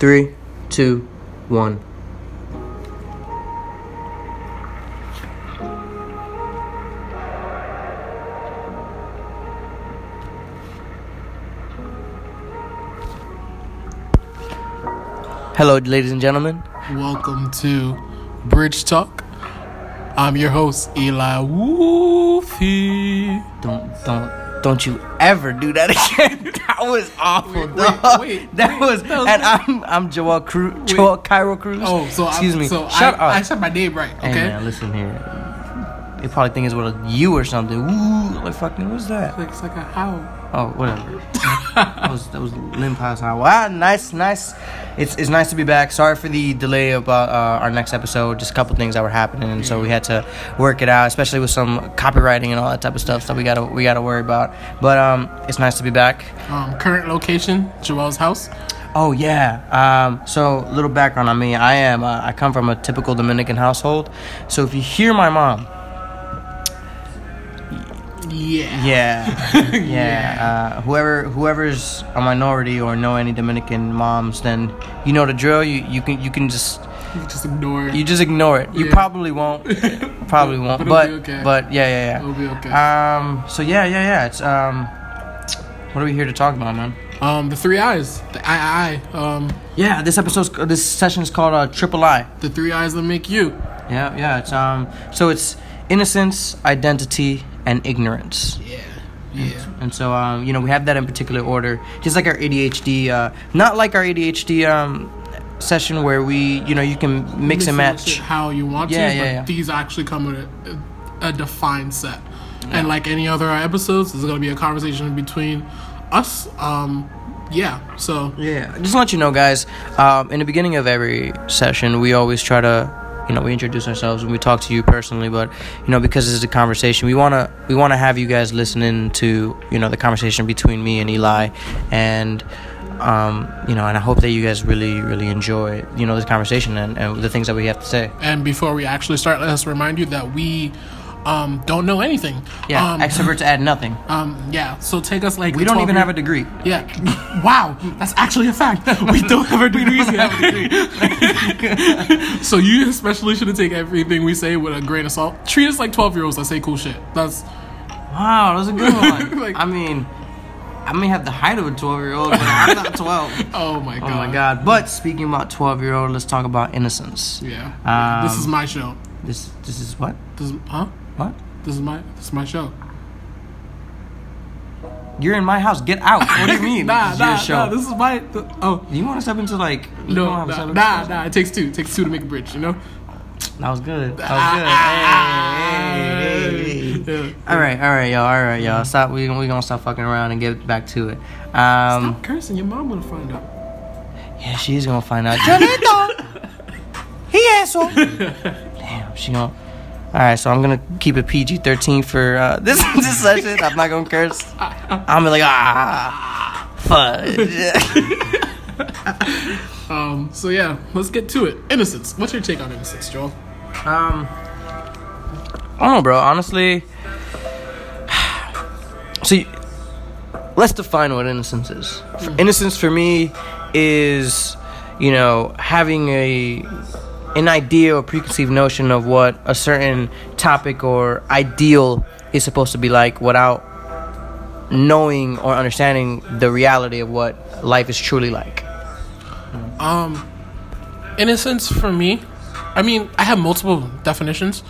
Three, two, one. Hello, ladies and gentlemen. Welcome to Bridge Talk. I'm your host, Eli Woofy. Don't don't don't you ever do that again. that was awful, Wait, dog. wait, that wait, was, that was and I'm I'm Joel Cruz, Joel Cairo Cruz. Oh, so excuse I, me. So Shut I, up. I said my name right. Okay. Hey man, listen here. They probably think it's what a you or something. Ooh, like fucking what's that? Like, it's like a how. Oh, whatever. that was that was how. Wow, nice, nice. It's it's nice to be back. Sorry for the delay about uh, our next episode. Just a couple things that were happening, and so we had to work it out, especially with some copywriting and all that type of stuff. So we gotta we gotta worry about. But um, it's nice to be back. Um, current location, Joel's house. Oh yeah. Um, so little background on me. I am. Uh, I come from a typical Dominican household. So if you hear my mom, Yeah. yeah, yeah. Uh, whoever whoever's a minority or know any Dominican moms, then you know the drill. You you can you can just You just ignore it. you just ignore it. You Yeah. probably won't. Probably won't. But But it'll be okay. but yeah yeah It'll be okay. yeah. Um. So yeah yeah yeah. It's um. What are we here to talk about, man? um, the three eyes. The I I. Um, Yeah, this episode's this session is called uh, Triple I. the three eyes that make you. Yeah, yeah. It's um. So it's innocence, identity, and ignorance. Yeah. Yeah. And so um, you know, we have that in particular order, just like our ADHD. Uh, not like our ADHD um session where we, you know, you can mix and match. how you want Yeah, to, yeah, but yeah. these actually come with a, a defined set. And like any other episodes, there's gonna be a conversation between us. Um, yeah. So Yeah, just to let you know, guys. Um, in the beginning of every session, we always try to, you know, we introduce ourselves and we talk to you personally. But you know, because this is a conversation, we wanna we wanna have you guys listening to you know the conversation between me and Eli, and um, you know, and I hope that you guys really really enjoy you know this conversation and, and the things that we have to say. And before we actually start, let us remind you that we um, don't know anything. Yeah, Um, extroverts add nothing. um, yeah. So take us like We don't even 12 have a degree. Yeah. Wow. That's actually a fact. We don't have our degrees yet. Degree. so you especially shouldn't take everything we say with a grain of salt. Treat us like twelve year olds that say cool shit. That's Wow, that was a good one. Like- I mean, I may have the height of a 12 year old, but I'm not 12. oh my god. Oh my god. But speaking about 12 year old, let's talk about innocence. Yeah. Um, this is my show. This this is what? This is, huh? What? This is my this is my show. You're in my house. Get out. What do you mean? Nah, This is your nah, show. nah. This is my. th- oh you want to step into like you no, don't have a nah, separate nah, nah. It takes two. It takes two to make a bridge. You know. That was good. That Ah, was good. Hey, hey, hey. Yeah. All right, all right, y'all. All right, y'all. Stop. We we gonna stop fucking around and get back to it. Um, Stop cursing. Your mom gonna find out. yeah, she's gonna find out. Jonito, he asshole. Damn, she gonna. All right, so I'm gonna keep it PG-13 for uh, this this session. I'm not gonna curse. I'm gonna be like ah, fudge. Um. So yeah, let's get to it. Innocence. What's your take on innocence, Joel? Um, I don't know, bro. Honestly, so you- let's define what innocence is. For- Innocence for me is, you know, having a an idea or preconceived notion of what a certain topic or ideal is supposed to be like without knowing or understanding the reality of what life is truly like. Um, innocence for me, I mean, I have multiple definitions,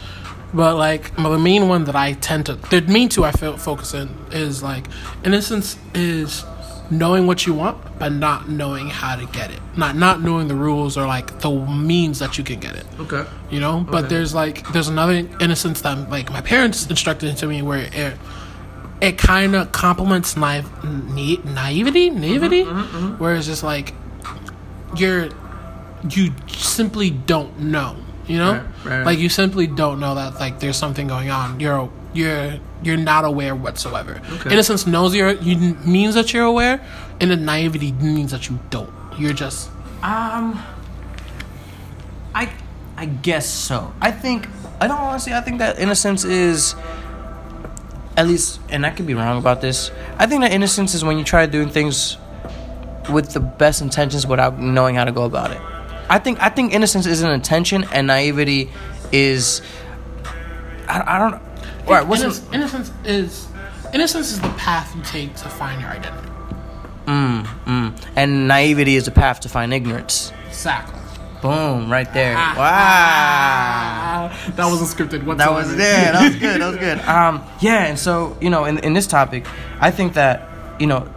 but like the main one that I tend to, the main two I feel focus in is like innocence is knowing what you want but not knowing how to get it, not not knowing the rules or like the means that you can get it. Okay. You know, but there's like there's another innocence that like my parents instructed into me where it it kind of complements naive, na- naivety, mm-hmm, naivety, mm-hmm, mm-hmm. where it's just like you're you simply don't know, you know, Right, right. like you simply don't know that like there's something going on. You're you're you're not aware whatsoever. Okay. Innocence knows you're you means that you're aware, and the naivety means that you don't. You're just Um, I I guess so. I think I don't honestly. I think that innocence is at least, and I could be wrong about this. I think that innocence is when you try doing things with the best intentions without knowing how to go about it. I think I think innocence is an intention and naivety is I, I don't all right, what's Innoc- innocence is innocence is the path you take to find your identity. mm, mm. and naivety is the path to find ignorance. Exactly. Boom, right there. Ah. Wow. That wasn't scripted whatsoever. That was yeah, that was good. That was good. Um, yeah, and so you know, in in this topic, I think that you know,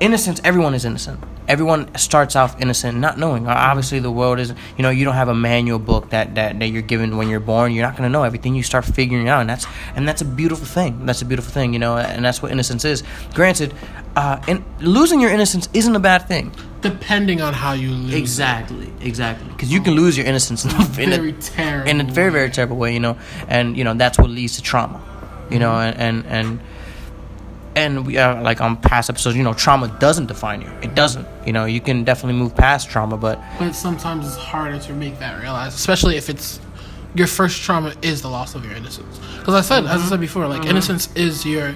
innocence. Everyone is innocent. Everyone starts off innocent, not knowing. Uh, Obviously, the world is. You know, you don't have a manual book that that that you're given when you're born. You're not gonna know everything. You start figuring it out, and that's and that's a beautiful thing. That's a beautiful thing. You know, and that's what innocence is. Granted, uh, and losing your innocence isn't a bad thing. Depending on how you lose. it. Exactly, exactly. Because you can lose your innocence in, a- in a- Very terrible. in a very very terrible way you know and you know that's what leads to trauma you know and and and and we are like on past episodes you know trauma doesn't define you it doesn't you know you can definitely move past trauma but But sometimes it's harder to make that realize, especially if it's your first trauma is the loss of your innocence. Because I said, as I mm-hmm. said before, like mm-hmm. innocence is your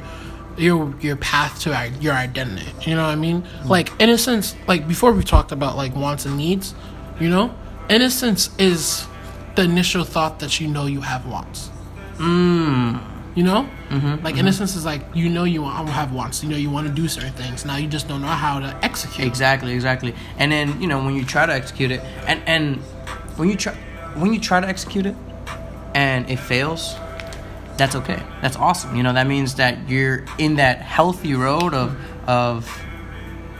your your path to i- your identity. You know what I mean? Mm. Like innocence, like before we talked about like wants and needs. You know, innocence is the initial thought that you know you have wants. mm, You know, mm-hmm, like innocence mm-hmm. is like you know you want, have wants. You know you want to do certain things. Now you just don't know how to execute. exactly exactly and then you know when you try to execute it and and when you try when you try to execute it and it fails that's okay that's awesome you know that means that you're in that healthy road of of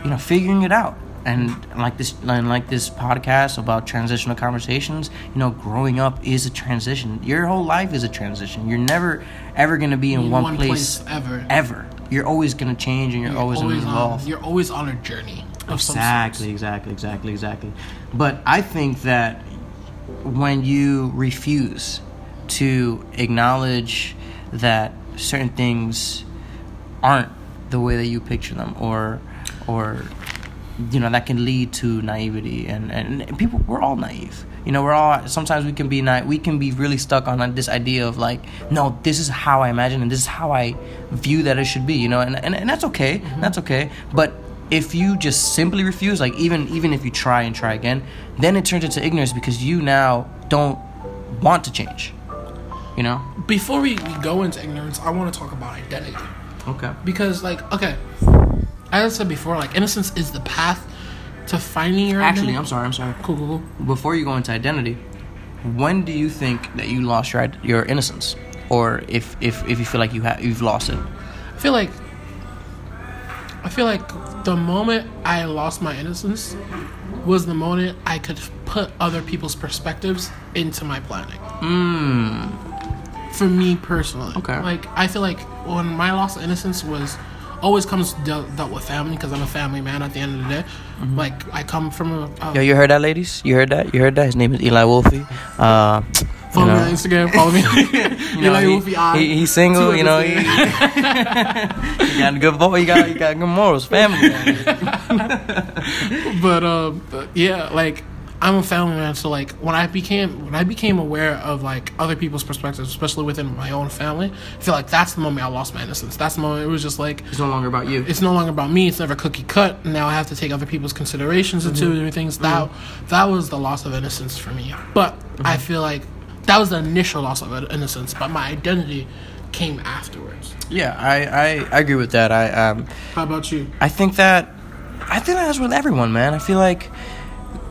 you know figuring it out and like this and like this podcast about transitional conversations you know growing up is a transition your whole life is a transition you're never ever going to be in, In one, one place, place ever. ever you're always going to change and you're, always, going to on, you're always on a journey. Of Exactly, exactly, exactly, exactly. But I think that when you refuse to acknowledge that certain things aren't the way that you picture them, or, or, you know, that can lead to naivety, and and people, we're all naive. You know, we're all sometimes we can be naive. We can be really stuck on like, this idea of like, no, this is how I imagine, and this is how I view that it should be. You know, and and, and that's okay. Mm-hmm. That's okay. But if you just simply refuse, like even even if you try and try again, then it turns into ignorance because you now don't want to change. You know? Before we, we go into ignorance, I want to talk about identity Okay. because, like, okay, as I said before, like innocence is the path to finding your Actually, identity. I'm sorry. I'm sorry. cool, cool, cool. Before you go into identity, when do you think that you lost your your innocence, or if if, if you feel like you have you've lost it? I feel like I feel like the moment I lost my innocence was the moment I could put other people's perspectives into my planning. Mmm. For me personally, Okay. Like I feel like when my loss of innocence was always comes dealt, dealt with family because I'm a family man. At the end of the day, Mm-hmm. like I come from a. a Yo, you heard that, ladies? You heard that? You heard that? His name is Eli Wolfie. Uh, follow me on Instagram. Follow me. you know, Eli he, Wolfie, I- he, he's single. You know, he, he got a good voice. He got he got good morals. Family. but but yeah like i'm a family man so like when i became when i became aware of like other people's perspectives especially within my own family i feel like that's the moment i lost my innocence. That's the moment it was just like It's no longer about you. it's no longer about me. It's never cookie cut. Now i have to take other people's considerations into mm-hmm. doing things. That mm-hmm. that was the loss of innocence for me. But mm-hmm. i feel like that was the initial loss of innocence but my identity came afterwards. Yeah, I, I, I agree with that. I um how about you? I think that I think that's with everyone, man. I feel like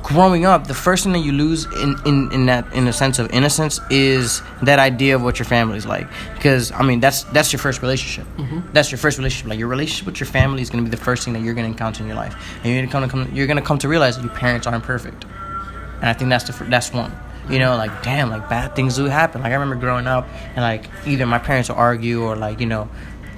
growing up, the first thing that you lose in, in, in that in a sense of innocence is that idea of what your family's like. Because I mean, that's that's your first relationship. Mm-hmm. That's your first relationship. Like your relationship with your family is going to be the first thing that you're going to encounter in your life, and you're going to come you're going to come to realize that your parents aren't perfect. And I think that's the that's one. You know, like damn, like bad things do happen. Like I remember growing up, and like either my parents would argue or like you know,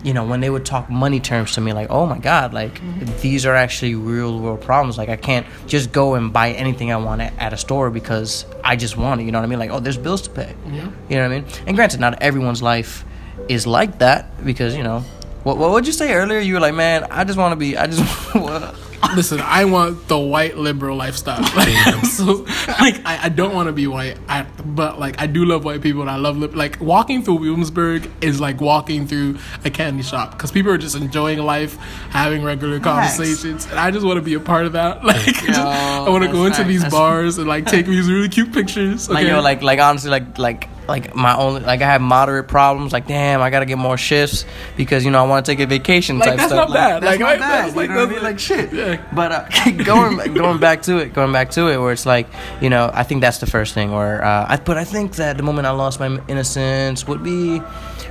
you know when they would talk money terms to me, like oh my god, like mm-hmm. these are actually real world problems. Like I can't just go and buy anything I want at, at a store because I just want it. You know what I mean? Like oh, there's bills to pay. Yeah. You know what I mean? And granted, not everyone's life is like that because you know. What, what would you say earlier? You were like, man, I just want to be. I just. listen, I want the white liberal lifestyle. Like, so, like I, I don't want to be white, I, but like I do love white people, and I love lib- like walking through Williamsburg is like walking through a candy shop because people are just enjoying life, having regular Facts. conversations, and I just want to be a part of that. Like, just- I want to go into facts. these That's- bars and like take these really cute pictures. Okay? Like yo, like like honestly, like like like my only like I have moderate problems. Like damn, I gotta get more shifts because you know I want to take a vacation Like, type that's stuff. not bad. That's Like, not like, bad. that's you like- know what I mean? Like shit. Yeah. But uh, going going back to it, going back to it, where it's like you know I think that's the first thing. Or uh, I but I think that the moment I lost my innocence would be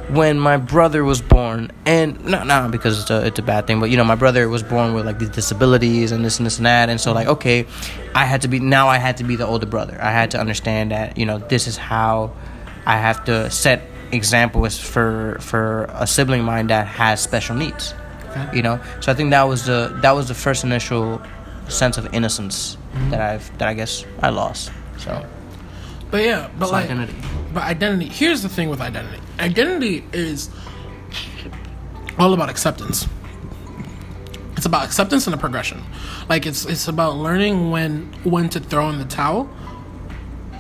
when my brother was born, and not not because it's a it's a bad thing, but you know my brother was born with like these disabilities and this and this and that, and so like okay, I had to be now I had to be the older brother. I had to understand that you know this is how I have to set examples for for a sibling of mine that has special needs. Okay. You know, so I think that was the that was the first initial sense of innocence mm-hmm. that I've that I guess I lost. So but yeah, but like identity. But identity, here's the thing with identity. Identity is all about acceptance. It's about acceptance and a progression. Like it's it's about learning when when to throw in the towel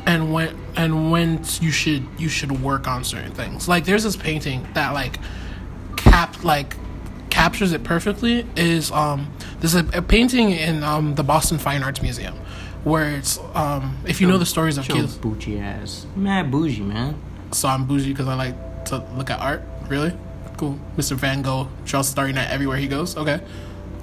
and when and when you should you should work on certain things. Like there's this painting that like cap like captures it perfectly is um there's a, a painting in um the Boston Fine Arts Museum where it's um if you know the stories of Keith bougie ass, mad bougie man. so I'm bougie because I like to look at art. Really? Cool. Mr. Van Gogh draws Starry Night everywhere he goes. Okay.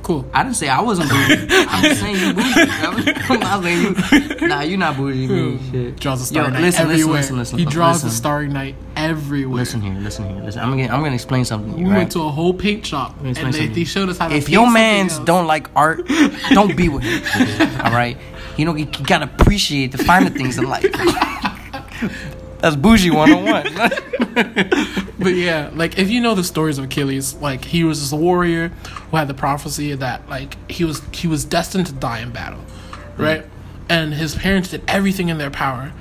Cool. I didn't say I wasn't bougie. I'm just saying you bougie. I'm not saying you. Nah, you not bougie. Me. Shit. Draws the Starry Yo, Night listen, listen, everywhere. listen, listen, he draws listen. the Starry Night everywhere. Listen here, listen here, listen. I'm gonna I'm gonna explain something. You, we right? went to a whole paint shop and they, they showed us how to if your mans don't like art, don't be with him. All right, you know you gotta appreciate the finer things in life. That's bougie 101. But yeah, like if you know the stories of Achilles, like he was this warrior who had the prophecy that like he was he was destined to die in battle, right? And his parents did everything in their power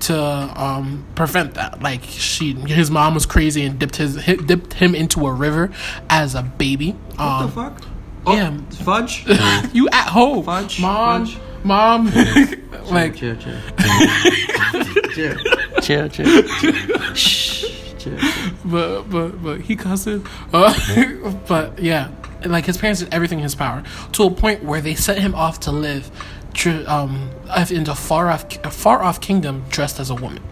to um, prevent that. Like she, his mom was crazy and dipped his hi- dipped him into a river as a baby. What um, the fuck? Yeah, Fudge? you at home, Fudge, mom, fudge. mom, like chill, chill, chill, chill, chill, chill. Shh, chill. but but but he cussing. Uh, but yeah, like his parents did everything in his power to a point where they sent him off to live, tr- um, in a far off a far off kingdom dressed as a woman.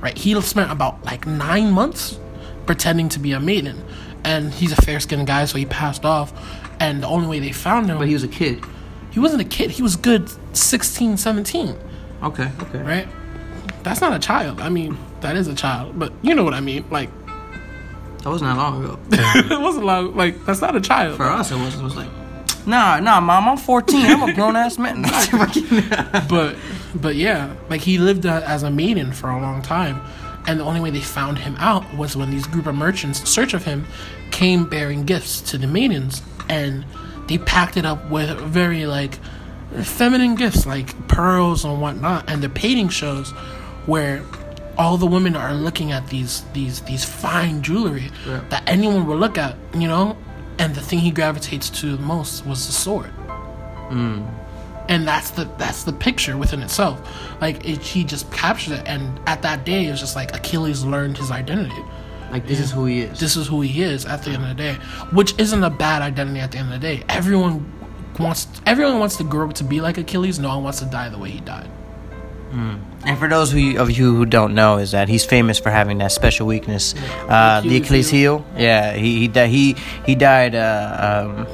Right, he spent about like nine months pretending to be a maiden, and he's a fair skinned guy, so he passed off. And the only way they found him, But he was a kid. he wasn't a kid. He was good 16, 17, Okay, okay. right? That's not a child. I mean, that is a child, but you know what I mean. Like, That wasn't that long ago. it wasn't long. like that's not a child. For us, it was, it was like, nah, nah, mom, I'm 14. I'm a grown ass man. but but yeah, like he lived uh, as a maiden for a long time, and the only way they found him out was when these group of merchants, in search of him, came bearing gifts to the maidens, and they packed it up with very like feminine gifts like pearls and whatnot, and the painting shows where all the women are looking at these these these fine jewelry Yeah. that anyone would look at, you know, and the thing he gravitates to the most was the sword mm. and that's the that's the picture within itself. Like it, he just captured it, and at that day, it was just like Achilles learned his identity. like, this is who he is. This is who he is at the end of the day, which isn't a bad identity at the end of the day. Everyone wants everyone wants to grow up to be like Achilles. No one wants to die the way he died. Mm. And for those who, of you who don't know, is that he's famous for having that special weakness, uh, the Achilles Achilles heel. Yeah, he he di- he he died. Uh, um,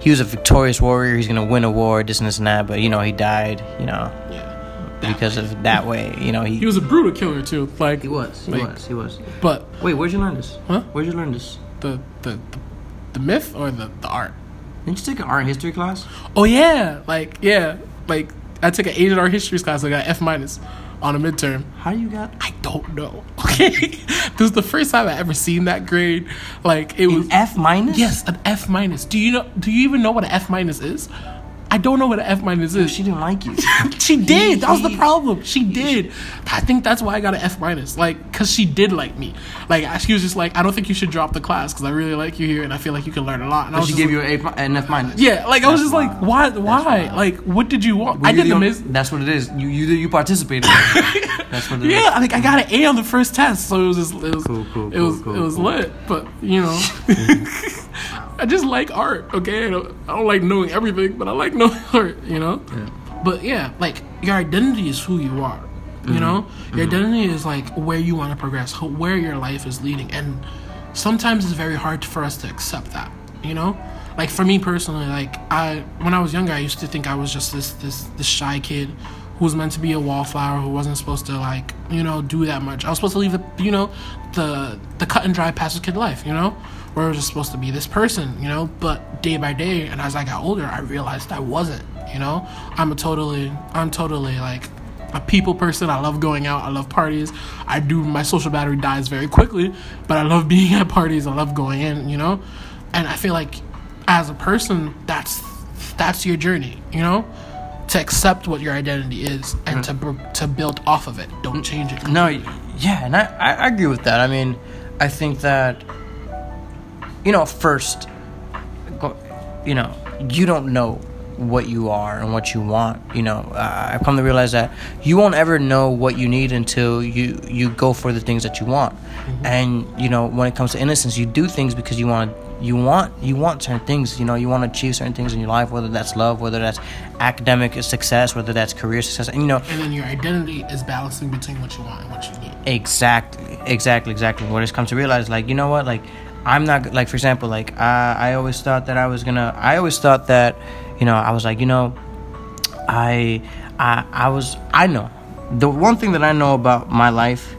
he was a victorious warrior. He's gonna win a war, this and this and that. But you know, he died. You know, Yeah, because of that way. You know, he he was a brutal killer too. Like he was he like, was he was. But Wait, where'd you learn this? Huh? Where'd you learn this? the the the, the myth or the the art. Didn't you take an art history class? Oh yeah, like yeah, like I took an Asian art history class. I got F minus on a midterm. How you got I don't know. Okay, this is the first time I ever seen that grade. Like it was an F minus? yes, an F minus. Do you know? Do you even know what an F minus is? I don't know what an F minus is. She didn't like you. She did. That was the problem. She did. I think that's why I got an F minus. Like, cause she did like me. Like, she was just like, I don't think you should drop the class because I really like you here and I feel like you can learn a lot. And I she gave like, you an, A, an F minus. yeah. Like, I was That's just like, wild. why? Why? Like, what did you want? Were I did the miss. That's what it is. You you you participated. that's what it is. Yeah, like I got an A on the first test, so it was just it was Cool, cool, it was cool, it was cool. lit. But you know, I just like art. Okay, I don't, I don't like knowing everything, but I like knowing art. You know. But yeah, like your identity is who you are. Mm-hmm. You know, your identity is like where you want to progress, where your life is leading, and sometimes it's very hard for us to accept that. You know, like for me personally, like I when I was younger, I used to think I was just this this this shy kid who was meant to be a wallflower, who wasn't supposed to like you know do that much. I was supposed to leave the you know the the cut and dry passive kid life. You know, where I was supposed to be this person. You know, but day by day, and as I got older, I realized I wasn't. You know, I'm a totally I'm totally like a people person. I love going out. I love parties. I do. My social battery dies very quickly, but I love being at parties. I love going in. You know, and I feel like as a person, that's that's your journey. You know, to accept what your identity is and mm. to br- to build off of it. Don't mm. change it. No, yeah, and I I agree with that. I mean, I think that, you know, first, you know, you don't know what you are and what you want. You know, uh, I've come to realize that you won't ever know what you need until you you go for the things that you want. And you know, when it comes to innocence, you do things because you want you want you want certain things. You know, you want to achieve certain things in your life, whether that's love, whether that's academic success, whether that's career success. And you know, And then your identity is balancing between what you want and what you need. Exactly, exactly, exactly. What it's come to realize, like you know what, like I'm not like for example, like I I always thought that I was gonna. I always thought that, you know, I was like, you know, I I I was I know the one thing that I know about my life,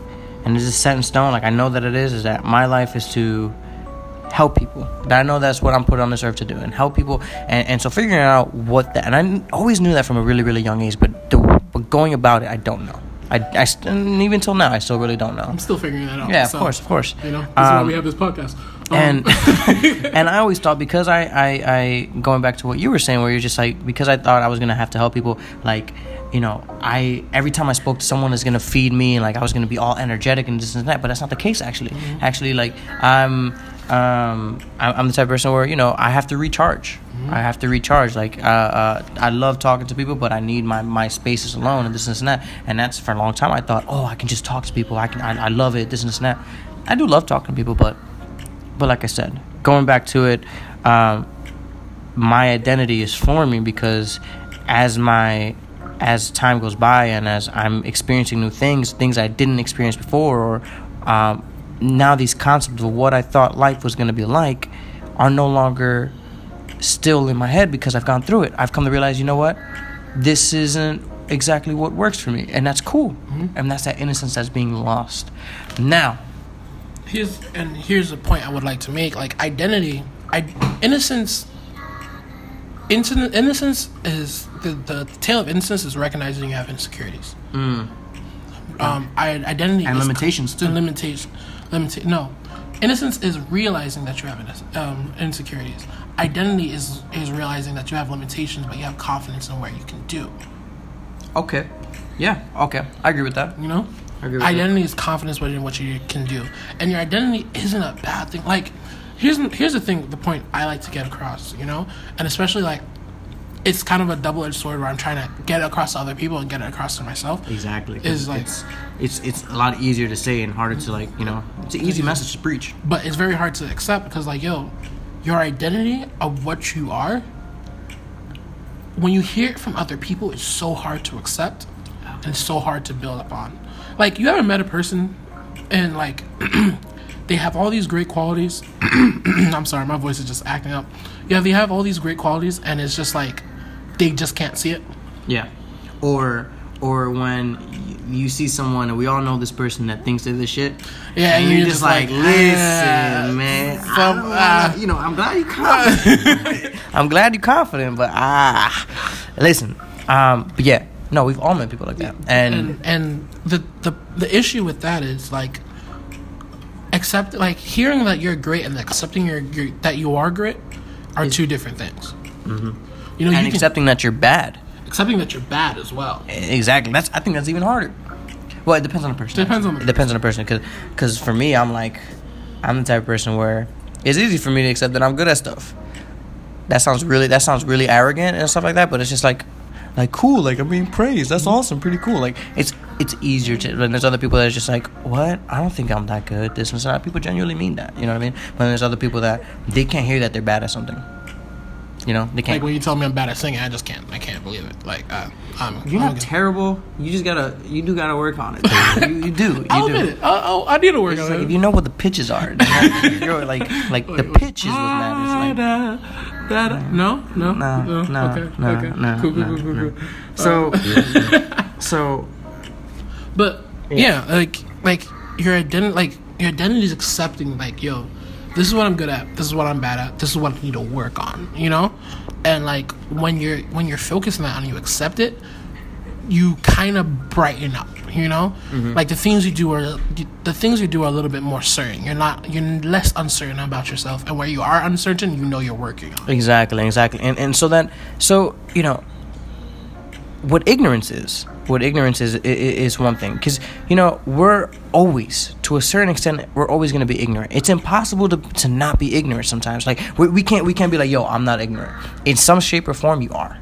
and this is set in stone. Like I know that it is, is that my life is to help people. That I know that's what I'm put on this earth to do, and help people. And, and so figuring out what that, and I always knew that from a really really young age, but the, but going about it, I don't know. I, I st- and even till now, I still really don't know. I'm still figuring that out. Yeah, of so, course, of course. You know, this is why Um, we have this podcast. Um, and and I always thought because I, I I going back to what you were saying where you're just like because I thought I was gonna have to help people like you know I every time I spoke to someone that's gonna feed me and like I was gonna be all energetic and this and that but that's not the case actually. Actually like I'm um I'm the type of person where you know I have to recharge. I have to recharge. Like uh, uh I love talking to people but I need my my spaces alone and this and this and that. And that's for a long time I thought oh I can just talk to people. I can I, I love it this and this and that. I do love talking to people but but like I said, going back to it, um, my identity is forming because as my as time goes by and as I'm experiencing new things, things I didn't experience before, or um, now these concepts of what I thought life was going to be like are no longer still in my head because I've gone through it. I've come to realize, you know what, this isn't exactly what works for me, and that's cool, and that's that innocence that's being lost. Now, here's and here's the point I would like to make. Like identity, I, innocence. Innocence is the the tale of innocence is recognizing you have insecurities. Um, identity Mm. And is limitations, too. And limitation, limita- No, innocence is realizing that you have um, insecurities. Identity is is realizing that you have limitations, but you have confidence in where you can do. okay, yeah, okay, I agree with that. You know, I agree with identity is confidence in what you can do, and your identity isn't a bad thing. Like, here's here's the thing, the point I like to get across. You know, and especially like, it's kind of a double edged sword where I'm trying to get it across to other people and get it across to myself. Exactly. Is like- it's, it's it's a lot easier to say and harder to like you know it's an easy message to preach. but it's very hard to accept because like yo your identity of what you are when you hear it from other people it's so hard to accept and so hard to build upon like you ever met a person and like they have all these great qualities i'm sorry my voice is just acting up yeah they have all these great qualities and it's just like they just can't see it Yeah. Or or when you see someone and we all know this person that thinks they're the shit. Yeah, and and you're, you're just just like, like, listen, ah, man. I some- don't ah." wanna- you know, I'm glad you're confident. I'm glad you're confident, but ah, listen. Um, but yeah, no, we've all met people like that, and, and and the the the issue with that is like accept like hearing that you're great and accepting your, your that you are great are two different things. You You know, and you can- accepting that you're bad. accepting that you're bad as well. Exactly. That's I think that's even harder. Well, it depends on the person. Depends on the It depends on the person. Cause, 'cause for me, I'm like, I'm the type of person where it's easy for me to accept that I'm good at stuff. That sounds really that sounds really arrogant and stuff like that. But it's just like, like cool. Like I'm being praised. That's awesome. Pretty cool. Like it's it's easier to. And there's other people that are just like, what? I don't think I'm that good. This and that. People genuinely mean that. You know what I mean? But there's other people that they can't hear that they're bad at something. You know, they can't. Like when you tell me I'm bad at singing, I just can't. I can't believe it. Like uh, I'm. You're I'm not good. terrible. You just gotta. You do gotta work on it. you, you do. You I'll do. admit it. I, I, I need to work It's on like it. if you know what the pitches are, then you're like like the pitch is what matters. Like, Da, da, da. No, no, no, no, no, okay, no, okay. no, cool, cool, no, cool, cool, no. cool. so, uh, so But yeah, like like your identity, like your identity is accepting, like yo, this is what I'm good at. This is what I'm bad at. This is what I need to work on. You know, and like when you're when you're focusing on that and you accept it, you kind of brighten up. You know, mm-hmm. like the things you do are the things you do are a little bit more certain. You're not you're less uncertain about yourself, and where you are uncertain, you know you're working on. exactly, exactly, and and so that so you know what ignorance is. What ignorance is is one thing because you know we're always to a certain extent we're always going to be ignorant. It's impossible to, to not be ignorant sometimes. Like we, we can't we can't be like yo I'm not ignorant. In some shape or form you are.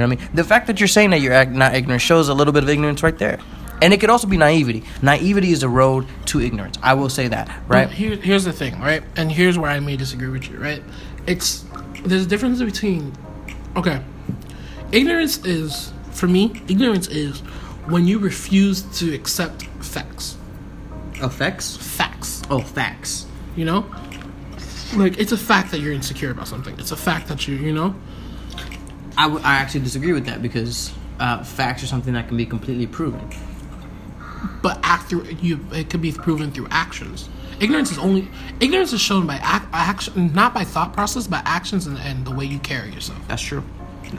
You know what I mean? The fact that you're saying that you're not ignorant shows a little bit of ignorance right there. And it could also be naivety. Naivety is a road to ignorance. I will say that, right? Well, here, here's the thing, right? And here's where I may disagree with you, right? It's there's a difference between okay, ignorance is for me. Ignorance is when you refuse to accept facts. Oh, Effects? Facts, Oh, facts. you know. Like it's a fact that you're insecure about something. It's a fact that you, you know. I, w- I actually disagree with that because uh, facts are something that can be completely proven. But act through you, it could be proven through actions. Ignorance is only ignorance is shown by ac- action, not by thought process, but actions and, and the way you carry yourself. That's true.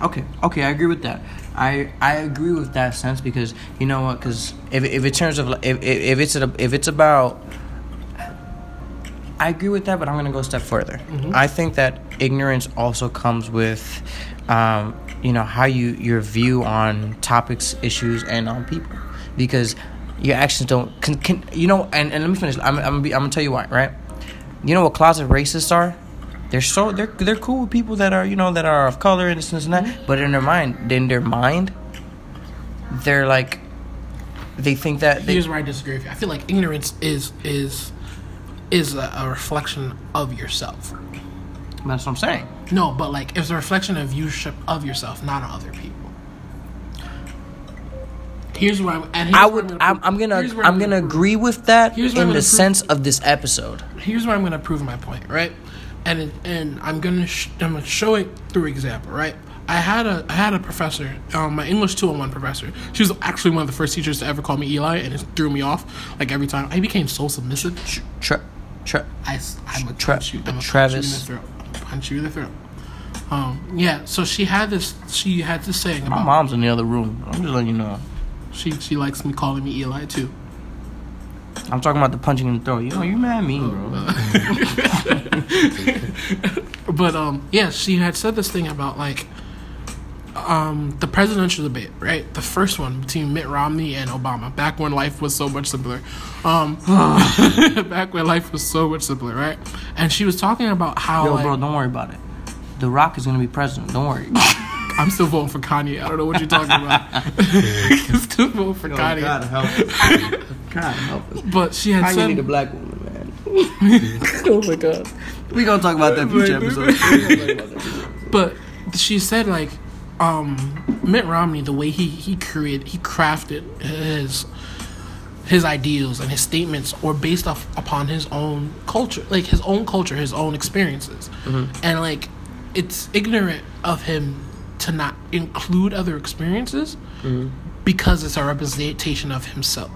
Okay, okay, I agree with that. I I agree with that sense because you know what? Because if if it terms of if if, if it's a, if it's about, I agree with that, but I'm gonna go a step further. I think that ignorance also comes with, um, you know, how you your view on topics, issues, and on people, because your actions don't can, can you know. And, and let me finish. I'm I'm gonna, be, I'm gonna tell you why. Right? You know what closet racists are? They're so they're they're cool with people that are you know that are of color and this and this and that. But in their mind, in their mind, they're like, they think that they, Here's where I disagree with you. I feel like ignorance is is is a, a reflection of yourself. that's what I'm saying. No, but like it's a reflection of viewership of yourself, not on other people. Here's where I'm. And here's I would. I'm, I'm gonna. I'm gonna prove- agree with that in the prove- sense of this episode. Here's where I'm gonna prove my point, right? And it, and I'm gonna sh- I'm gonna show it through example, right? I had a I had a professor, um, my English 201 professor. She was actually one of the first teachers to ever call me Eli, and it threw me off. Like every time, I became so submissive. Tra- tra- I, am a Tra- punch you. I'm a Travis. punch you in the throat. I'm punch you in the throat. Um, yeah. So she had this. She had this saying My about. mom's in the other room. I'm just letting you know. She she likes me calling me Eli too. I'm talking about the punching in the throat. Yo, you mad mean, bro. But um, yeah, she had said this thing about like um the presidential debate, right? The first one between Mitt Romney and Obama, back when life was so much simpler. Um, back when life was so much simpler, right? And she was talking about how Yo, like, bro, don't worry about it. The Rock is gonna be president. Don't worry. I'm still voting for Kanye. I don't know what you're talking about. I'm still voting for Kanye. God help us. God help us. But she had How you said, need a black woman, man? "Oh my god." We gonna talk about that future episode. But she said like um Mitt Romney the way he he created he crafted his his ideals and his statements were based off upon his own culture like his own culture his own experiences. Mm-hmm. And like it's ignorant of him to not include other experiences mm-hmm. because it's a representation of himself.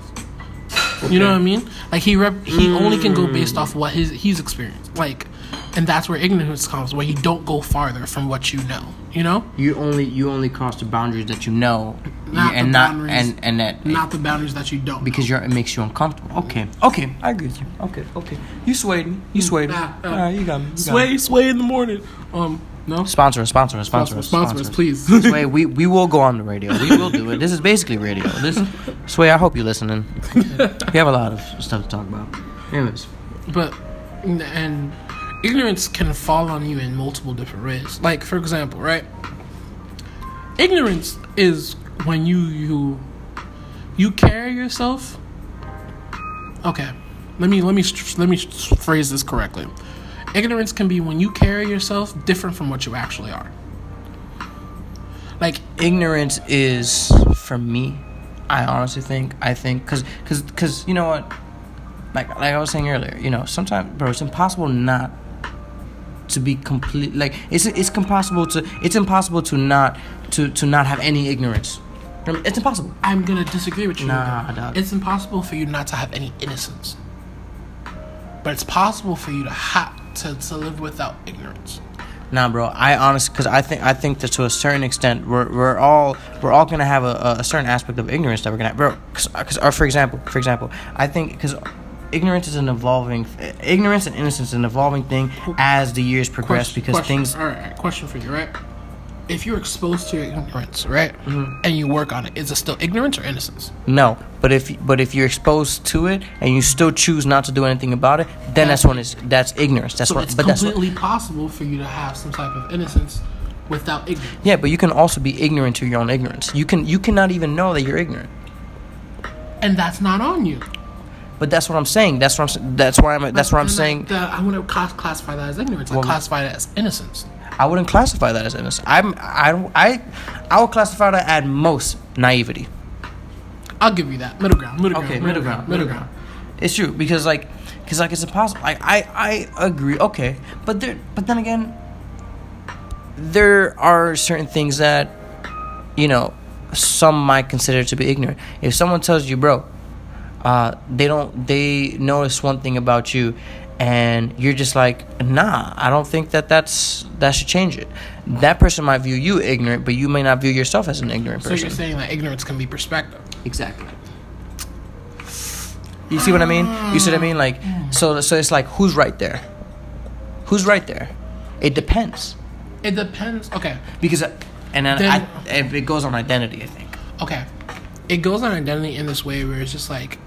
You know what I mean? Like he rep- he only can go mm. based off what his he's experienced. Like, and that's where ignorance comes, where you don't go farther from what you know. You know, You only you only cross the boundaries that you know, Not the and not and and that not the boundaries that you don't. because you're it makes you uncomfortable. Okay, okay, I agree with you. Okay, okay, you swayed me. You swayed me. Ah. All right, you got me. You got me. sway sway in the morning. Um, No. Sponsor us, sponsor us, sponsor us, Sponsor us, please. Sway, we, we will go on the radio. We will do it. This is basically radio. This Sway, I hope you're listening. We have a lot of stuff to talk about. Anyways. But and ignorance can fall on you in multiple different ways. Like for example, right? Ignorance is when you you you carry yourself. Okay, let me let me let me phrase this correctly. Ignorance can be when you carry yourself different from what you actually are. Like ignorance is for me. I honestly think I think because because because you know what, like like I was saying earlier, you know sometimes bro, it's impossible not to be complete. Like it's it's impossible to it's impossible to not to to not have any ignorance. It's impossible. I'm gonna disagree with you. Nah, dog. It's impossible for you not to have any innocence, but it's possible for you to have to, to live without ignorance. Nah, bro. I honestly, because I think I think that to a certain extent, we're, we're all we're all gonna have a, a certain aspect of ignorance that we're gonna have, bro. Because, or for example, for example, I think because ignorance is an evolving, ignorance and innocence is an evolving thing as the years progress. Question, because question. things. All right, question for you, right? If you're exposed to ignorance, right, mm-hmm. and you work on it, is it still ignorance or innocence? No, but if but if you're exposed to it and you still choose not to do anything about it, then that's, that's when it's that's ignorance. That's so what. It's but completely that's what, possible for you to have some type of innocence without ignorance. Yeah, but you can also be ignorant to your own ignorance. You can you cannot even know that you're ignorant. And that's not on you. But that's what I'm saying. That's what I'm. That's why I'm. That's what I'm saying. That, I want to classify that as ignorance. I well, classify it as innocence. I wouldn't classify that as innocence. I'm. I. I. I would classify that at most naivety. I'll give you that middle ground. Middle okay, ground. Okay, middle ground. Middle ground. It's true because like, because like it's impossible. Like I. I agree. Okay, but there. But then again, there are certain things that, you know, some might consider to be ignorant. If someone tells you, bro, uh, they don't they notice one thing about you and you're just like nah i don't think that that's that should change it. That person might view you ignorant but you may not view yourself as an ignorant person so you're saying that ignorance can be perspective. Exactly. You see what i mean? You see what i mean? Like so so it's like who's right there? Who's right there? It depends. It depends okay. Because and then, then I, it goes on identity i think. Okay. It goes on identity in this way where it's just like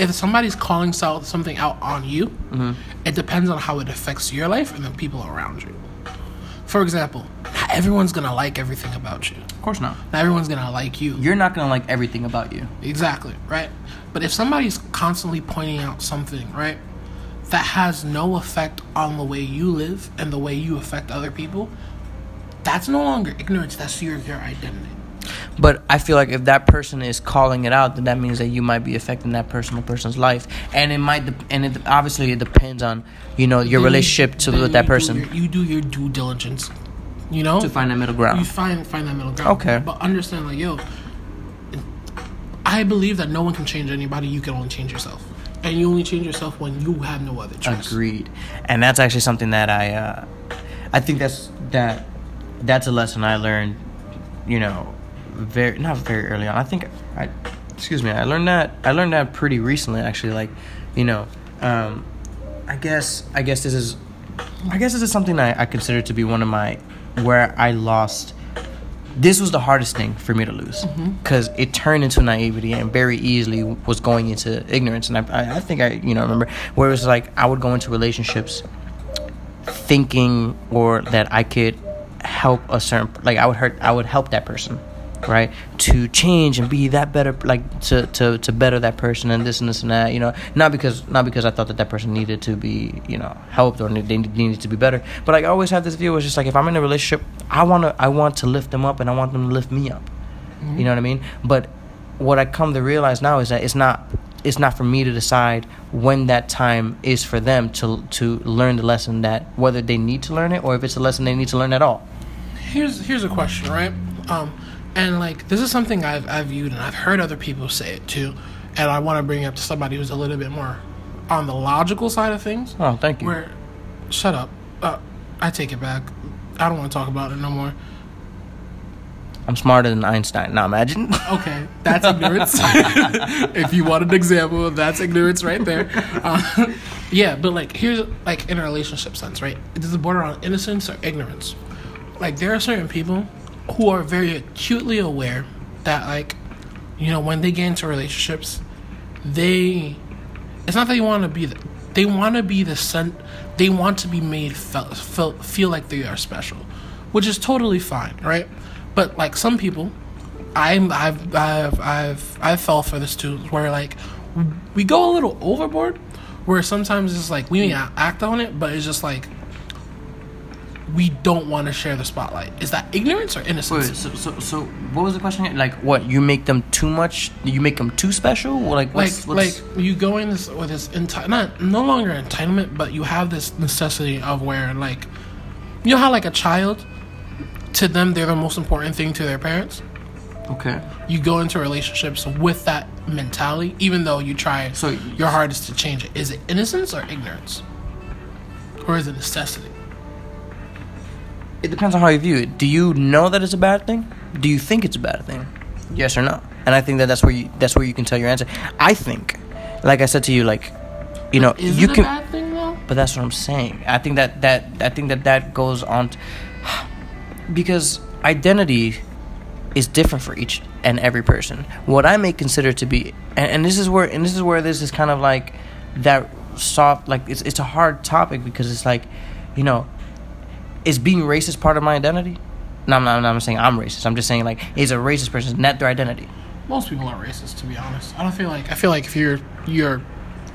if somebody's calling something out on you, mm-hmm. it depends on how it affects your life and the people around you. For example, not everyone's gonna like everything about you. Of course not. Not everyone's gonna like you. You're not gonna like everything about you. Exactly, right? But if somebody's constantly pointing out something, right, that has no effect on the way you live and the way you affect other people, that's no longer ignorance, that's your your identity. But I feel like if that person is calling it out, then that means that you might be affecting that person or person's life, and it might, de- and it obviously it depends on you know your then relationship to with that person. Your, you do your due diligence, you know, to find that middle ground. You find find that middle ground. Okay, but understand, like yo, I believe that no one can change anybody. You can only change yourself, and you only change yourself when you have no other choice. Agreed, and that's actually something that I, uh, I think that's that, that's a lesson I learned, you know very not very early on. I think I excuse me. I learned that I learned that pretty recently actually. Like you know, um, I guess I guess this is I guess this is something I, I consider to be one of my where I lost. This was the hardest thing for me to lose because mm-hmm. it turned into naivety and very easily was going into ignorance. And I, I think I, you know, remember where it was like I would go into relationships thinking or that I could help a certain like I would hurt I would help that person right? To change and be that better like to, to to better that person and this and this and that you know? Not because not because i thought that that person needed to be you know helped or they needed to be better. But like, i always have this view it's just like if i'm in a relationship i want to i want to lift them up and i want them to lift me up. Mm-hmm. you know what i mean? But what i come to realize now is that it's not it's not for me to decide when that time is for them to to learn the lesson that whether they need to learn it or if it's a lesson they need to learn at all. Here's here's a question right? Um and like this is something I've I've viewed and I've heard other people say it too, and I want to bring it up to somebody who's a little bit more on the logical side of things. Oh, thank you. Where, shut up. Uh, I take it back. I don't want to talk about it no more. I'm smarter than Einstein. Now imagine. Okay, that's ignorance. if you want an example, that's ignorance right there. Uh, yeah, but like here's like in a relationship sense, right? Does it border on innocence or ignorance? Like there are certain people who are very acutely aware that like you know when they get into relationships, they it's not that they want to be the, they want to be the sen- they want to be made feel, feel feel like they are special, which is totally fine, right? But like some people, I'm I've I've I've I fell for this too, where like we go a little overboard, where sometimes it's like we may act on it, but it's just like we don't want to share the spotlight. Is that ignorance or innocence? Wait, so, so, so, what was the question? Like, what you make them too much? You make them too special? Or like, what's, like, what's, like you go in this with this enti- not no longer entitlement, but you have this necessity of where like, you know how like a child, to them they're the most important thing to their parents. okay. You go into relationships with that mentality, even though you try So- your hardest to change it. Is it innocence or ignorance, or is it necessity? It depends on how you view it. Do you know that it's a bad thing? Do you think it's a bad thing? Yes or no? And I think that that's where you that's where you can tell your answer. I think, like I said to you, like, you know, Is you it can. a bad thing though? But that's what I'm saying. I think that that I think that that goes on, t- because identity is different for each and every person. What I may consider to be, and, and this is where and this is where this is kind of like that soft, like it's it's a hard topic because it's like, you know, is being racist part of my identity? No, I'm not, I'm not saying I'm racist. I'm just saying like, is a racist person is that their identity? Most people aren't racist, to be honest. I don't feel like I feel like if you're you're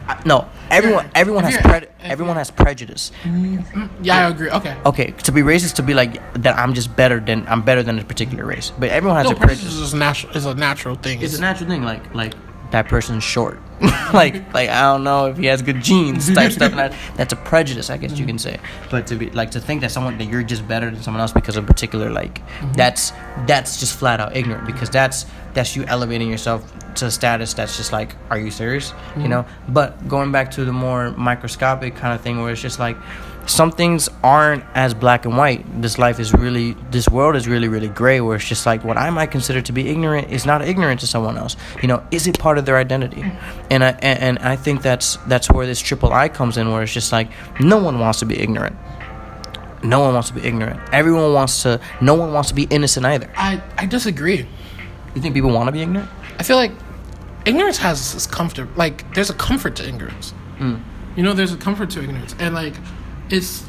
I- No, everyone Yeah, everyone has you're- pred- if everyone has prejudice. Mm-hmm. yeah, I agree. Okay. Okay, to be racist to be like that I'm just better than I'm better than a particular race. But everyone has No, a prejudice prejudice. is a natural is a natural thing. It's a natural thing, like like that person's short. like like I don't know if he has good genes type stuff. And that, that's a prejudice, I guess you can say. But to be like to think that someone that you're just better than someone else because of particular like mm-hmm. that's that's just flat out ignorant because that's that's you elevating yourself to a status that's just like are you serious you mm-hmm. know but going back to the more microscopic kind of thing where it's just like some things aren't as black and white. This life is really this world is really really gray where it's just like what i might consider to be ignorant is not ignorant to someone else. You know is it part of their identity? And i and, and i think that's that's where this triple i comes in where it's just like no one wants to be ignorant. No one wants to be ignorant. Everyone wants to no one wants to be innocent either. I I disagree. you think people want to be ignorant? I feel like ignorance has this comfort. Like there's a comfort to ignorance. Mm. You know, there's a comfort to ignorance, and like it's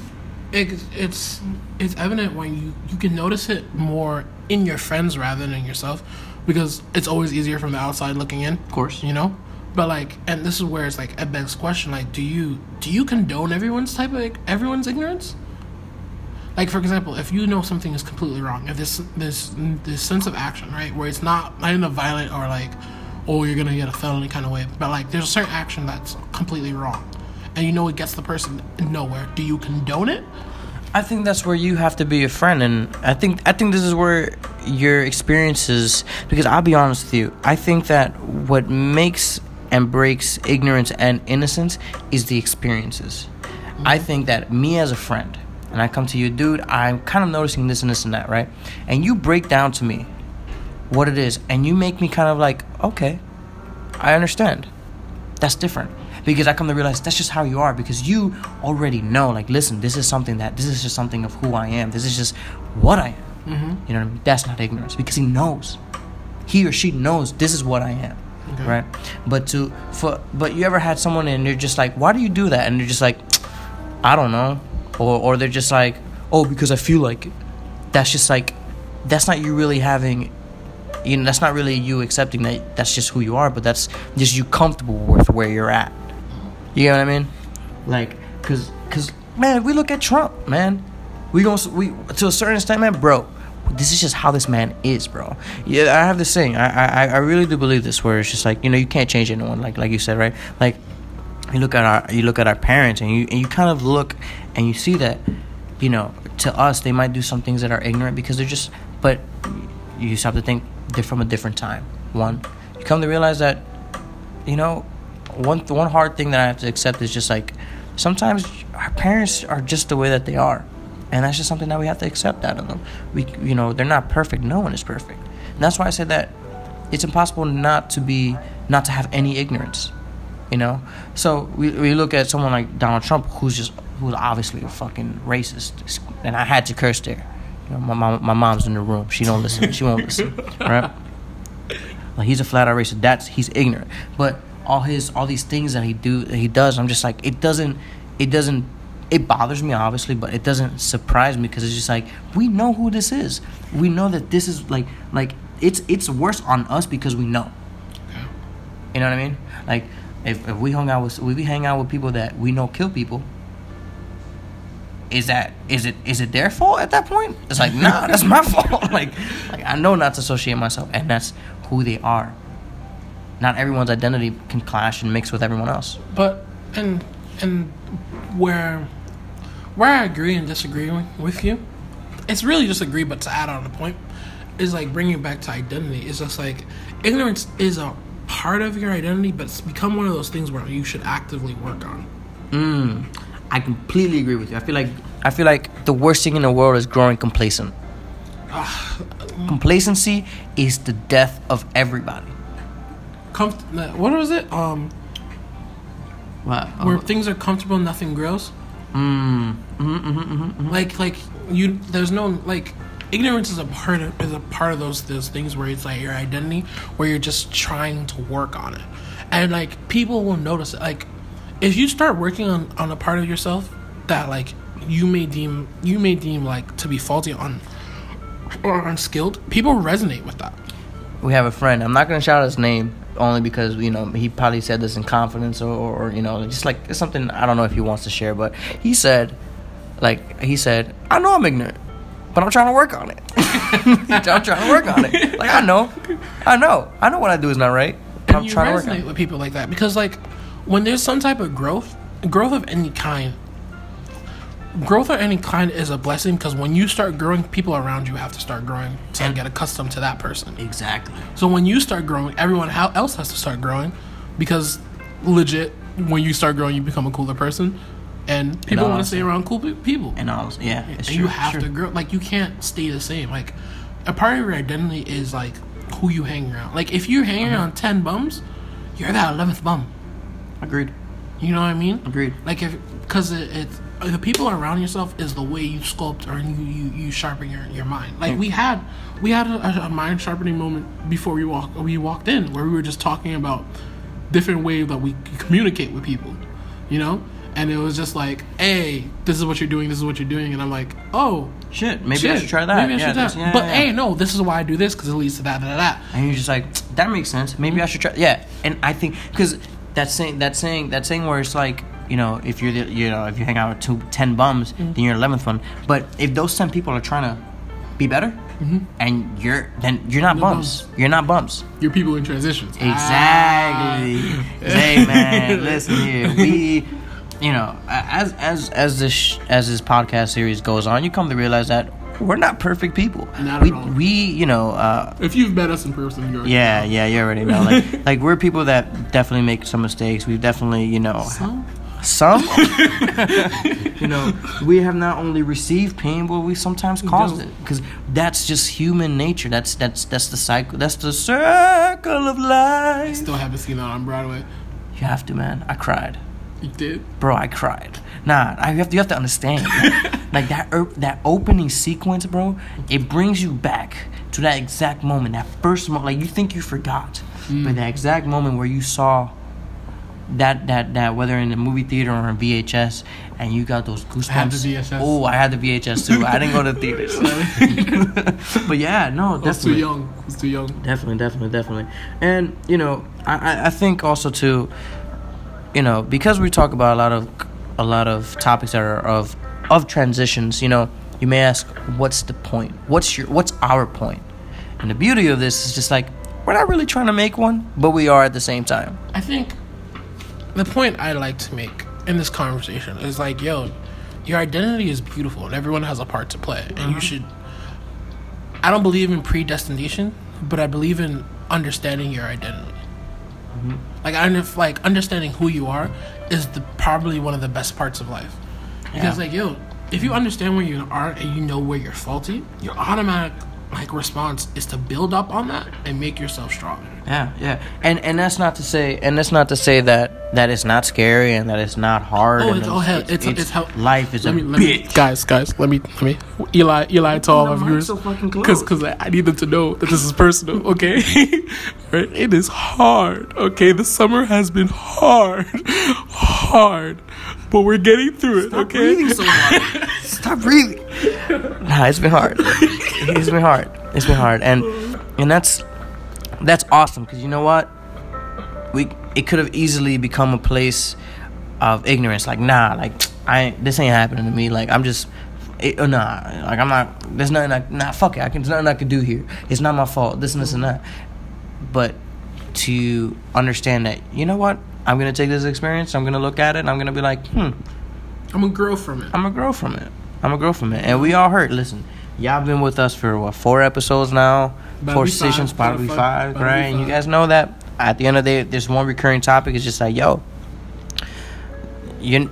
it, it's it's evident when you you can notice it more in your friends rather than in yourself, because it's always easier from the outside looking in. Of course. you know. But like, and this is where it's like it begs question: like, do you do you condone everyone's type of everyone's ignorance? like for example if you know something is completely wrong if this this this sense of action right where it's not not in a violent or like oh you're gonna get a felony kind of way but like there's a certain action that's completely wrong and you know it gets the person nowhere do you condone it I think that's where you have to be a friend, and I think I think this is where your experiences. Because I'll be honest with you, I think that what makes and breaks ignorance and innocence is the experiences. Mm-hmm. I think that me as a friend, and I come to you, dude, I'm kind of noticing this and this and that, right? And you break down to me what it is, and you make me kind of like, okay, I understand. That's different because I come to realize that's just how you are because you already know like listen this is something that this is just something of who I am. This is just what I am. Mm-hmm. you know what I mean? That's not ignorance because he knows. He or she knows this is what I am Okay. right? But to for but you ever had someone and they're just like why do you do that? And they're just like I don't know. Or or they're just like oh because I feel like it. That's just like that's not you really having you know that's not really you accepting that that's just who you are but that's just you comfortable with where you're at you know what i mean? Like because because man we look at trump man. We gonna we to a certain extent man bro this is just how this man is bro. Yeah i have this saying i i i really do believe this where it's just like you know you can't change anyone like like you said right? Like you look at our you look at our parents and you and you kind of look and you see that you know to us they might do some things that are ignorant because they're just but you just have to think they're from a different time. One you come to realize that you know one one hard thing that i have to accept is just like sometimes our parents are just the way that they are and that's just something that we have to accept out of them we you know they're not perfect no one is perfect And that's why I said that it's impossible not to be not to have any ignorance. You know? So we we look at someone like Donald Trump who's just who's obviously a fucking racist. And I had to curse there. You know, my mom, my mom's in the room. She don't listen. She won't listen. Right? Like he's a flat out racist. That's he's ignorant. But all his all these things that he do that he does, I'm just like it doesn't it doesn't it bothers me obviously, but it doesn't surprise me because it's just like we know who this is. We know that this is like like it's it's worse on us because we know. You know what I mean? Like if, if we hung out with we hang out with people that we know kill people. Is that is it is it their fault at that point? It's like nah, that's my fault. like like I know not to associate myself, and that's who they are. Not everyone's identity can clash and mix with everyone else. But and and where where I agree and disagree with you, it's really just agree, but to add on a point, is like bringing it back to identity. It's just like ignorance is a part of your identity, but it's become one of those things where you should actively work on. Mm, I completely agree with you. I feel like I feel like the worst thing in the world is growing complacent. Complacency is the death of everybody. Comf- what was it? Um, What? where things are comfortable, nothing grows. Mm, mm-hmm, mm-hmm, mm-hmm. Like like you, there's no like ignorance is a part of is a part of those those things where it's like your identity, where you're just trying to work on it, and like people will notice it. Like if you start working on on a part of yourself that like you may deem you may deem like to be faulty on or unskilled, people resonate with that. we have a friend. I'm not gonna shout his name only because you know he probably said this in confidence or, or you know just like it's something I don't know if he wants to share, but he said, like he said, I know I'm ignorant, but I'm trying to work on it. I'm trying to work on it. Like I know, I know, I know what I do is not right. but I'm you trying to work on resonate it. with people like that because like when there's some type of growth growth of any kind growth of any kind is a blessing because when you start growing people around you have to start growing to And- get accustomed to that person Exactly. so when you start growing everyone else has to start growing because legit when you start growing you become a cooler person and people want to stay around cool people And all, yeah, it's and true. you have it's to grow. Like you can't stay the same. Like a part of your identity is like who you hang around. Like if you're hanging Uh-huh. around ten bums, you're that eleventh bum. Agreed. You know what I mean? Agreed. Like if because it, it's the people around yourself is the way you sculpt or you you, you sharpen your, your mind. Like we had we had a, a mind sharpening moment before we walk we walked in where we were just talking about different ways that we communicate with people. You know. And it was just like, hey, this is what you're doing. This is what you're doing, and I'm like, oh, Shit, maybe I should try that. Maybe I yeah, should that. yeah, but yeah. hey, no, this is why I do this because it leads to that, that, that. and you're just like, that makes sense. Maybe I should try. Yeah, and I think because that saying, that saying, that saying where it's like, you know, if you're, the, you know, if you hang out with two, ten bums, Mm-hmm. then you're eleventh one. But if those ten people are trying to be better, and you're, then you're not No bums. bums. You're not bums. Your people in transitions. Exactly. Ah. hey man, listen here. We, you know, as as as this as this podcast series goes on, you come to realize that we're not perfect people. Not at we all. we you know. uh If you've met us in person, you're yeah, yeah, you already know. Like, like we're people that definitely make some mistakes. We've definitely, you know, Some? Some. you know, we have not only received pain, but we sometimes caused do. it because that's just human nature. That's that's that's the cycle. That's the circle of life. I Still haven't seen that on Broadway. You have to, man. I cried, You did? bro. I cried. Nah, I have to, you have to understand. like that er, that opening sequence, bro. It brings you back to that exact moment, that first moment. Like you think you forgot, but that exact moment where you saw that that that whether in the movie theater or in VHS, and you got those goosebumps. had the VHS. Oh, I had the VHS too. I didn't go to the theaters. but yeah, no, I was too young. I was too young. Definitely, definitely, definitely. And you know, I, I, I think also too, you know, because we talk about a lot of a lot of topics that are of of transitions. You know, you may ask, what's the point? What's your what's our point? And the beauty of this is just like we're not really trying to make one, but we are at the same time. I think the point I like to make in this conversation is like, yo, your identity is beautiful and everyone has a part to play. And you mm-hmm. should. I don't believe in predestination, but I believe in understanding your identity. Mm-hmm. Like, I if like understanding who you are is the probably one of the best parts of life. Because Yeah. like, yo, if you understand where you are and you know where you're faulty, you're automatic like response is to build up on that and make yourself stronger. Yeah, yeah, and and that's not to say, and that's not to say that that it's not scary and that it's not hard. Oh, and it's, oh hell, it's, it's, how life is let a me, let me, bitch. guys, guys, let me, let me, Eli, Eli, to all the of mic viewers, because because I need them to know that this is personal. Okay, right? It is hard. Okay, the summer has been hard, hard, but we're getting through it. okay, breathing so hard. Stop breathing. Nah, it's been hard. It's been hard. It's been hard, and and that's that's awesome because you know what, we it could have easily become a place of ignorance. Like nah, like I ain't, this ain't happening to me. Like I'm just. It, uh, nah, like I'm not. There's nothing. I, nah, fuck it. I can. There's nothing I can do here. It's not my fault. This and this and that. But to understand that, you know what? I'm gonna take this experience. I'm gonna look at it. and I'm gonna be like, hmm. I'm gonna grow from it. I'm gonna grow from it. I'm gonna grow from it. And we all hurt. Listen, y'all been with us for what four episodes now, About four sessions, five, probably to five, about to be right? And you guys know that at the end of the day, there's one recurring topic. It's just like, yo, you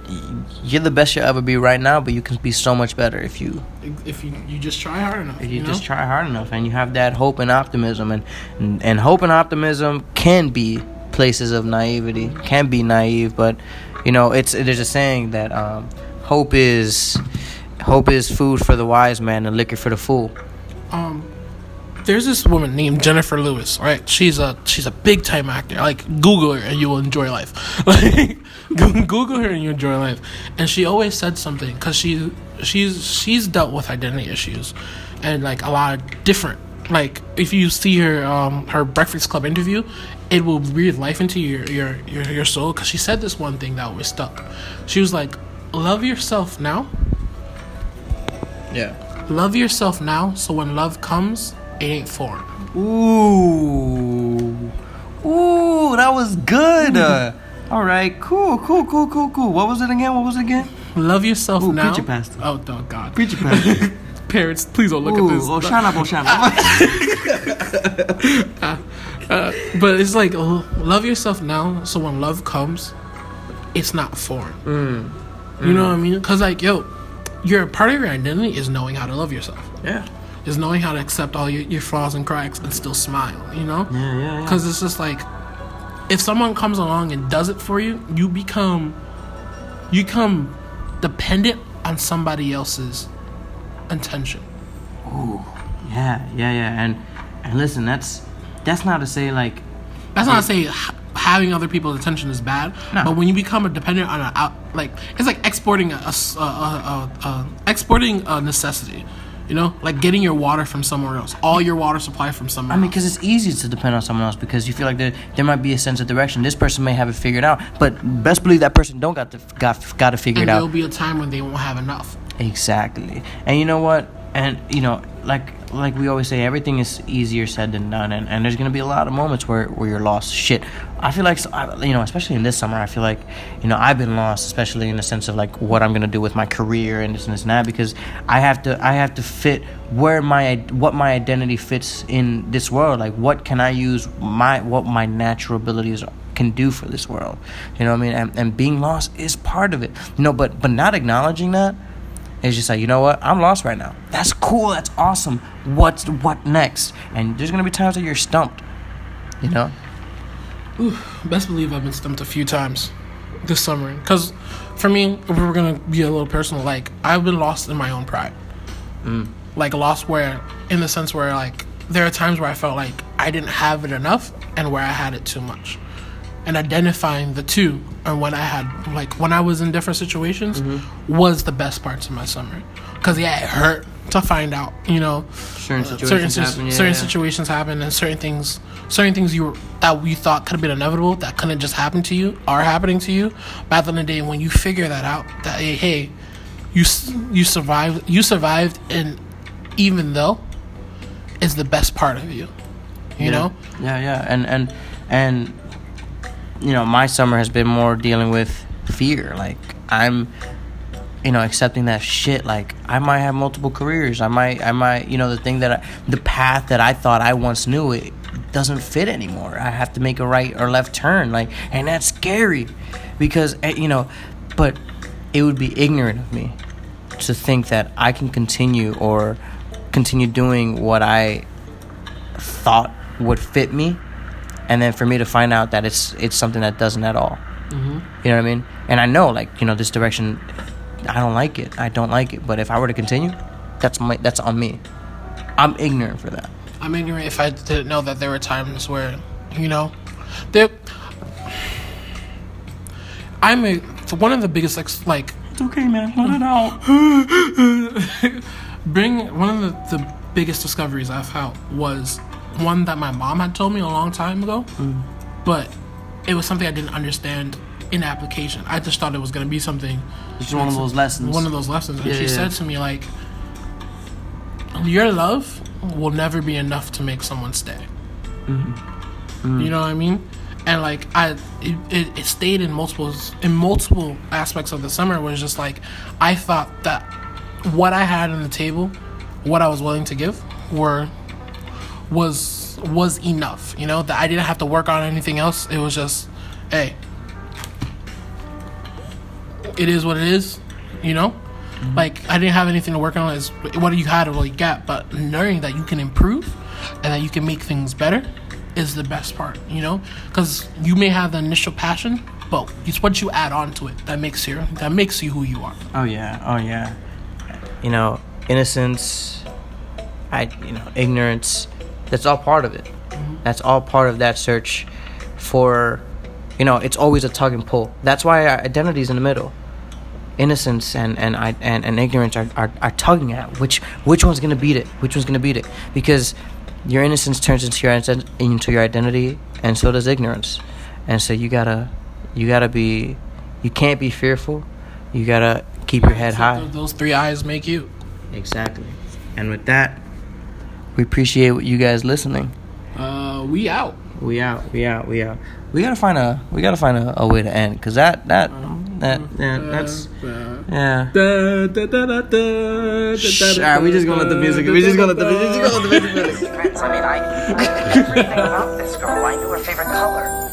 you're the best you'll ever be right now, but you can be so much better if you If you you just try hard enough, if you, know? just try hard enough and you have that hope and optimism and, and and hope and optimism can be places of naivety can be naive but you know it's there's a saying that um, hope is hope is food for the wise man and liquor for the fool um there's this woman named Jennifer Lewis, right? She's a she's a big time actor. Like Google her and you will enjoy life. Like Google her and you enjoy life. And she always said something because she she's she's dealt with identity issues and like a lot of different. Like if you see her um her Breakfast Club interview, it will breathe life into your your your, your soul. Because she said this one thing that always stuck. She was like, "Love yourself now." Yeah Love yourself now, so when love comes, it ain't foreign. ooh ooh that was good uh, all right cool cool cool cool cool what was it again what was it again Love yourself Ooh, now. preacher pastor. Oh, oh God. preacher pastor Parents, please don't look ooh at this. oh shut up oh shut up But it's like, oh, love yourself now, so when love comes, it's not foreign. Mm. You know what I mean? Because, like, yo, your part of your identity is knowing how to love yourself, yeah is knowing how to accept all your, your flaws and cracks and still smile, you know? yeah yeah, yeah. Because it's just like, if someone comes along and does it for you, you become, you become dependent on somebody else's attention. Oh, yeah, yeah, yeah, and and listen, that's that's not to say like That's not to say having other people's attention is bad, No. but when you become a dependent on a out, like it's like exporting a, a s- a- a- a- a- exporting a necessity. You know, like getting your water from somewhere else, all your water supply from somewhere. I mean, because it's easy to depend on someone else because you feel like there there might be a sense of direction. This person may have it figured out, but best believe that person don't got to got got to figure and it out. there'll be a time when they won't have enough. exactly. And you know what? And you know, like like we always say, everything is easier said than done. And, and there's gonna be a lot of moments where, where you're lost. Shit, I feel like you know, especially in this summer, I feel like you know I've been lost, especially in the sense of like what I'm gonna do with my career and this and this and that because I have to I have to fit where my what my identity fits in this world. Like what can I use my what my natural abilities can do for this world. You know what I mean? And, and being lost is part of it. You know, but but not acknowledging that is just like, you know what? I'm lost right now. That's cool. That's awesome. What's what next? And there's gonna be times that you're stumped. You know? Best believe I've been stumped a few times this summer. Because for me, if we're gonna be a little personal, like I've been lost in my own pride. Mm. Like lost where, in the sense where like there are times where I felt like I didn't have it enough, and where I had it too much. And identifying the two, and when I had like when I was in different situations, mm-hmm. was the best parts of my summer. Because yeah, it hurt to find out. You know, Certain uh, certain situations sis- happen, yeah, certain yeah. situations happen, and certain things, certain things you were, that you thought could have been inevitable that couldn't just happen to you are happening to you. But at the end of the day, when you figure that out, that hey, hey you you survived, you survived, and even though, is the best part of you. You Yeah. know, Yeah, yeah. And and and you know, my summer has been more dealing with fear. Like I'm you know, accepting that shit like I might have multiple careers. I might I might, you know, the thing that I, the path that I thought I once knew it doesn't fit anymore. I have to make a right or left turn like and that's scary because eh, you know, but it would be ignorant of me to think that I can continue or continue doing what I thought would fit me, and then for me to find out that it's it's something that doesn't at all. Mm-hmm. You know what I mean? And I know, like, you know, this direction, I don't like it. I don't like it. But if I were to continue, that's my that's on me. I'm ignorant for that. I'm ignorant if I didn't know that there were times where, you know, there. I'm a one of the biggest ex, like It's okay, man. Let it out. bring one of the, the biggest discoveries I've had was one that my mom had told me a long time ago, but it was something I didn't understand in application. I just thought it was going to be something It's just one of those lessons. one of those lessons. And Yeah, she yeah. said to me like, "Your love will never be enough to make someone stay." Mm-hmm. You know what I mean? And like I, it, it, it stayed in multiple in multiple aspects of the summer. Was just like I thought that what I had on the table, what I was willing to give, were was was enough. You know that I didn't have to work on anything else. It was just, hey, it is what it is. You know, mm-hmm. like I didn't have anything to work on. Is what do you had or what you got. But knowing that you can improve and that you can make things better is the best part. You know, because you may have the initial passion, but it's what you add on to it that makes you that makes you who you are. Oh yeah, oh yeah. You know, innocence, I you know, ignorance, that's all part of it. That's all part of that search for you know, it's always a tug and pull. That's why our identity is in the middle. Innocence and and I and, and ignorance are, are, are tugging at which which one's gonna beat it? Which one's gonna beat it? Because your innocence turns into your into your identity, and so does ignorance. And so you gotta you gotta be you can't be fearful. You gotta keep your head high. Those three eyes make you. Exactly. And with that, we appreciate you guys listening. Uh, we out. We out. We out. We out. We gotta find a. We gotta find a, a way to end because that that that yeah, that's yeah. Shh, all right, we just gonna let the music. We just gonna let the. We just gonna let the music. I mean, I, I knew everything about this girl. I knew her favorite color.